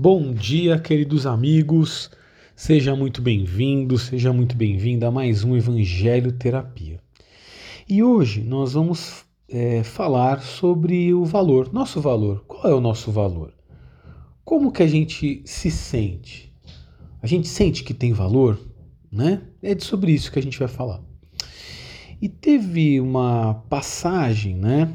Bom dia, queridos amigos. Seja muito bem-vindo, seja muito bem-vinda a mais um Evangelho Terapia. E hoje nós vamos é, falar sobre o valor, nosso valor. Qual é o nosso valor? Como que a gente se sente? A gente sente que tem valor, né? É sobre isso que a gente vai falar. E teve uma passagem, né,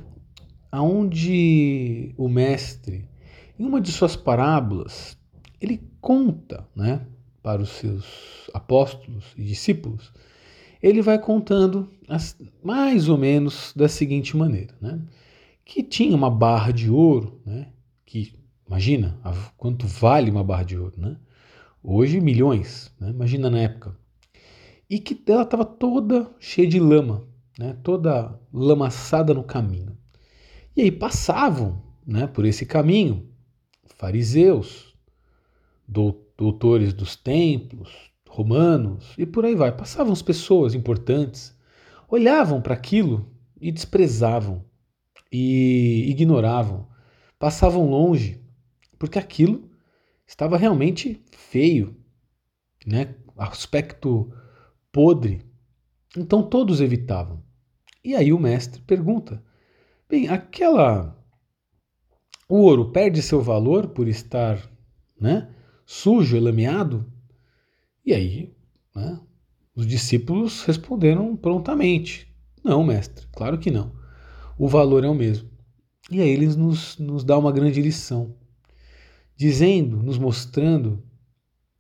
aonde o mestre em uma de suas parábolas, ele conta né, para os seus apóstolos e discípulos, ele vai contando as, mais ou menos da seguinte maneira, né, que tinha uma barra de ouro, né, que imagina quanto vale uma barra de ouro, né? Hoje milhões, né? imagina na época. E que ela estava toda cheia de lama, né? toda lamaçada no caminho. E aí passavam né, por esse caminho fariseus, doutores dos templos, romanos e por aí vai. Passavam as pessoas importantes, olhavam para aquilo e desprezavam e ignoravam, passavam longe, porque aquilo estava realmente feio, né? aspecto podre. Então todos evitavam. E aí o mestre pergunta: bem, aquela o ouro perde seu valor por estar né, sujo, lameado? E aí, né, os discípulos responderam prontamente: Não, mestre, claro que não. O valor é o mesmo. E aí eles nos, nos dá uma grande lição, dizendo, nos mostrando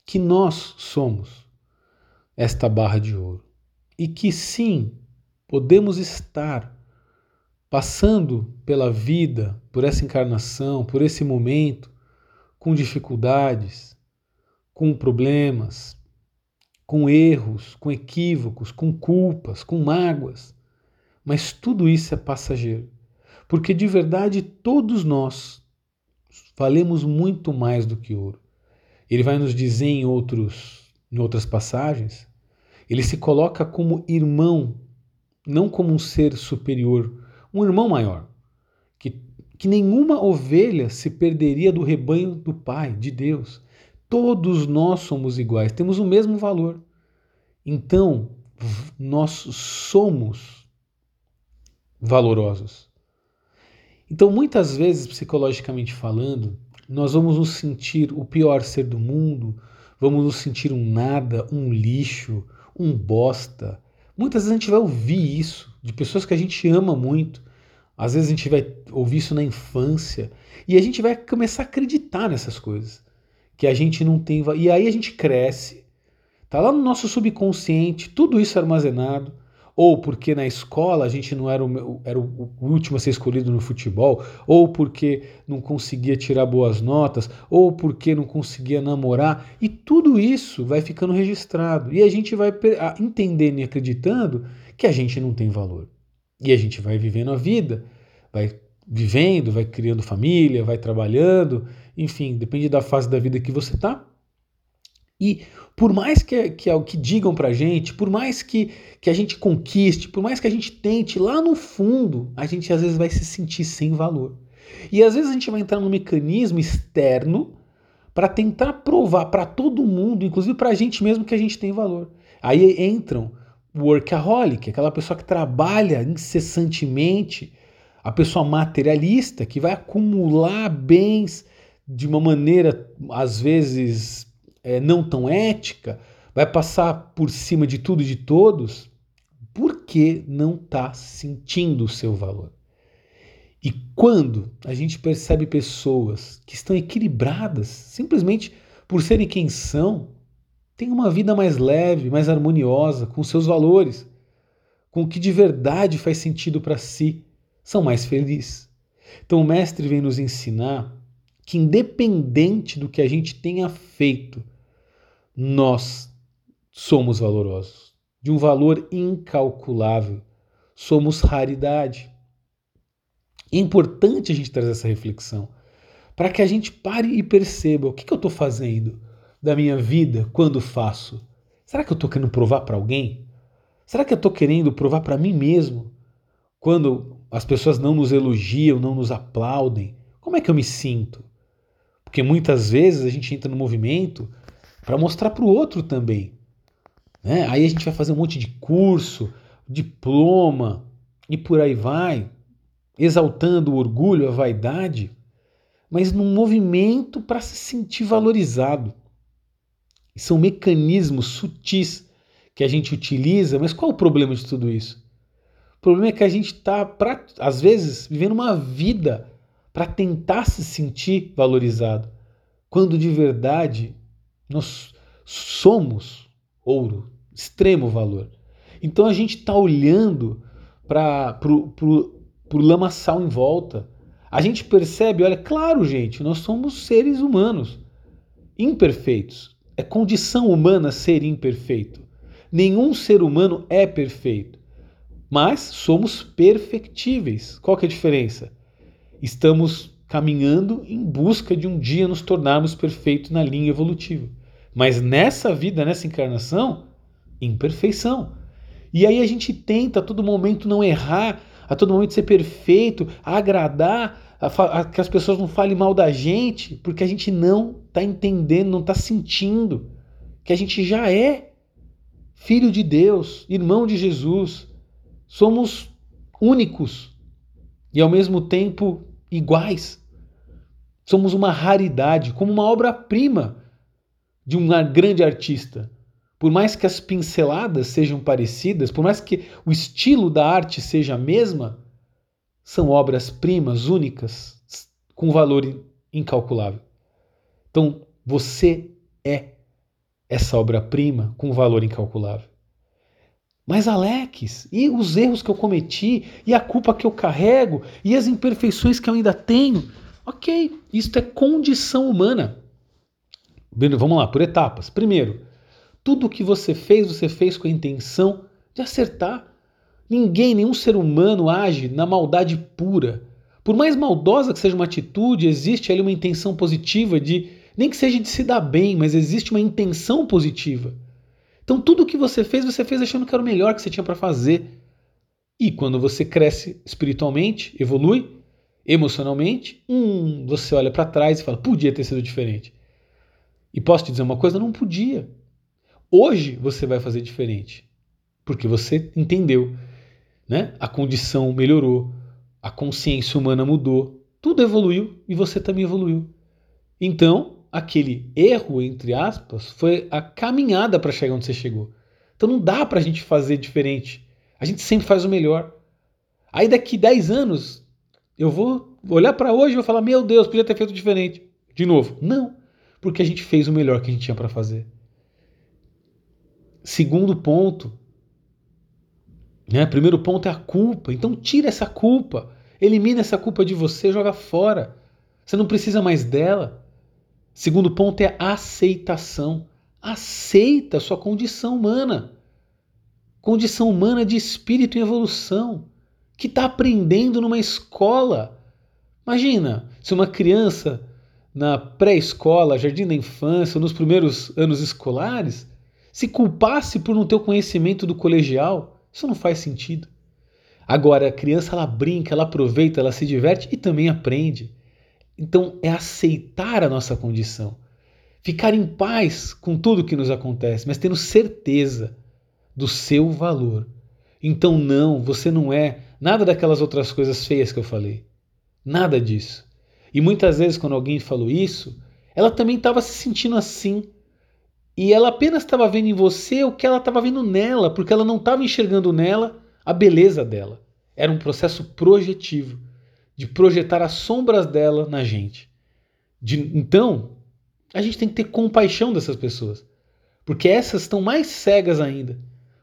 que nós somos esta barra de ouro e que sim, podemos estar passando pela vida, por essa encarnação, por esse momento, com dificuldades, com problemas, com erros, com equívocos, com culpas, com mágoas. Mas tudo isso é passageiro, porque de verdade todos nós valemos muito mais do que ouro. Ele vai nos dizer em outros em outras passagens, ele se coloca como irmão, não como um ser superior, um irmão maior, que, que nenhuma ovelha se perderia do rebanho do Pai, de Deus. Todos nós somos iguais, temos o mesmo valor. Então, nós somos valorosos. Então, muitas vezes, psicologicamente falando, nós vamos nos sentir o pior ser do mundo, vamos nos sentir um nada, um lixo, um bosta. Muitas vezes a gente vai ouvir isso de pessoas que a gente ama muito. Às vezes a gente vai ouvir isso na infância e a gente vai começar a acreditar nessas coisas. Que a gente não tem. E aí a gente cresce, tá lá no nosso subconsciente, tudo isso armazenado. Ou porque na escola a gente não era o, era o último a ser escolhido no futebol, ou porque não conseguia tirar boas notas, ou porque não conseguia namorar, e tudo isso vai ficando registrado. E a gente vai entendendo e acreditando que a gente não tem valor. E a gente vai vivendo a vida, vai vivendo, vai criando família, vai trabalhando, enfim, depende da fase da vida que você está. E por mais que, que, que digam pra gente, por mais que, que a gente conquiste, por mais que a gente tente, lá no fundo, a gente às vezes vai se sentir sem valor. E às vezes a gente vai entrar num mecanismo externo para tentar provar para todo mundo, inclusive para a gente mesmo, que a gente tem valor. Aí entram workaholic, aquela pessoa que trabalha incessantemente, a pessoa materialista que vai acumular bens de uma maneira às vezes é, não tão ética, vai passar por cima de tudo e de todos, porque não está sentindo o seu valor. E quando a gente percebe pessoas que estão equilibradas simplesmente por serem quem são, tem uma vida mais leve, mais harmoniosa, com seus valores, com o que de verdade faz sentido para si, são mais felizes. Então o Mestre vem nos ensinar que, independente do que a gente tenha feito, nós somos valorosos, de um valor incalculável, somos raridade. É importante a gente trazer essa reflexão para que a gente pare e perceba o que, que eu estou fazendo da minha vida quando faço? Será que eu estou querendo provar para alguém? Será que eu estou querendo provar para mim mesmo? Quando as pessoas não nos elogiam, não nos aplaudem, como é que eu me sinto? Porque muitas vezes a gente entra no movimento para mostrar para o outro também. Né? Aí a gente vai fazer um monte de curso, diploma e por aí vai, exaltando o orgulho, a vaidade, mas num movimento para se sentir valorizado. São mecanismos sutis que a gente utiliza, mas qual o problema de tudo isso? O problema é que a gente está, às vezes, vivendo uma vida para tentar se sentir valorizado, quando de verdade nós somos ouro, extremo valor. Então a gente está olhando para o lamaçal em volta. A gente percebe, olha, claro, gente, nós somos seres humanos, imperfeitos. É condição humana ser imperfeito. Nenhum ser humano é perfeito, mas somos perfectíveis. Qual que é a diferença? Estamos caminhando em busca de um dia nos tornarmos perfeitos na linha evolutiva. Mas nessa vida, nessa encarnação, imperfeição. E aí a gente tenta a todo momento não errar, a todo momento ser perfeito, agradar, a, a, que as pessoas não falem mal da gente, porque a gente não está entendendo, não está sentindo que a gente já é filho de Deus, irmão de Jesus. Somos únicos e ao mesmo tempo iguais. Somos uma raridade, como uma obra-prima de um grande artista. Por mais que as pinceladas sejam parecidas, por mais que o estilo da arte seja a mesma, são obras-primas únicas com valor incalculável. Então, você é essa obra-prima com valor incalculável. Mas Alex, e os erros que eu cometi, e a culpa que eu carrego, e as imperfeições que eu ainda tenho? Ok, isto é condição humana. Vamos lá, por etapas. Primeiro, tudo o que você fez, você fez com a intenção de acertar. Ninguém, nenhum ser humano age na maldade pura. Por mais maldosa que seja uma atitude, existe ali uma intenção positiva de nem que seja de se dar bem, mas existe uma intenção positiva. Então tudo o que você fez, você fez achando que era o melhor que você tinha para fazer. E quando você cresce espiritualmente, evolui emocionalmente, hum, você olha para trás e fala: podia ter sido diferente. E posso te dizer uma coisa? Não podia. Hoje você vai fazer diferente, porque você entendeu, né? A condição melhorou, a consciência humana mudou, tudo evoluiu e você também evoluiu. Então, aquele erro, entre aspas, foi a caminhada para chegar onde você chegou. Então não dá para a gente fazer diferente. A gente sempre faz o melhor. Aí daqui 10 anos, eu vou olhar para hoje e vou falar: Meu Deus, podia ter feito diferente. De novo. Não, porque a gente fez o melhor que a gente tinha para fazer. Segundo ponto. Né? Primeiro ponto é a culpa. Então tira essa culpa. Elimina essa culpa de você, joga fora. Você não precisa mais dela. Segundo ponto é aceitação. Aceita a sua condição humana. Condição humana de espírito em evolução, que está aprendendo numa escola. Imagina se uma criança na pré-escola, jardim da infância, nos primeiros anos escolares, se culpasse por não ter o conhecimento do colegial. Isso não faz sentido. Agora, a criança ela brinca, ela aproveita, ela se diverte e também aprende. Então é aceitar a nossa condição, ficar em paz com tudo que nos acontece, mas tendo certeza do seu valor. Então não, você não é nada daquelas outras coisas feias que eu falei. Nada disso. E muitas vezes quando alguém falou isso, ela também estava se sentindo assim. E ela apenas estava vendo em você o que ela estava vendo nela, porque ela não estava enxergando nela a beleza dela. Era um processo projetivo de projetar as sombras dela na gente. De, então, a gente tem que ter compaixão dessas pessoas, porque essas estão mais cegas ainda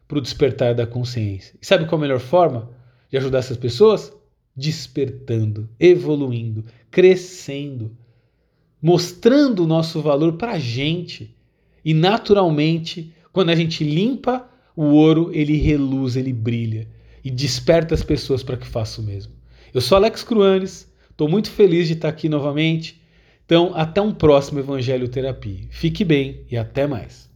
para o despertar da consciência. E sabe qual é a melhor forma de ajudar essas pessoas? Despertando, evoluindo, crescendo, mostrando o nosso valor para a gente. E naturalmente, quando a gente limpa o ouro, ele reluz, ele brilha e desperta as pessoas para que façam o mesmo. Eu sou Alex Cruanes, estou muito feliz de estar aqui novamente. Então, até um próximo Evangelho Terapia. Fique bem e até mais.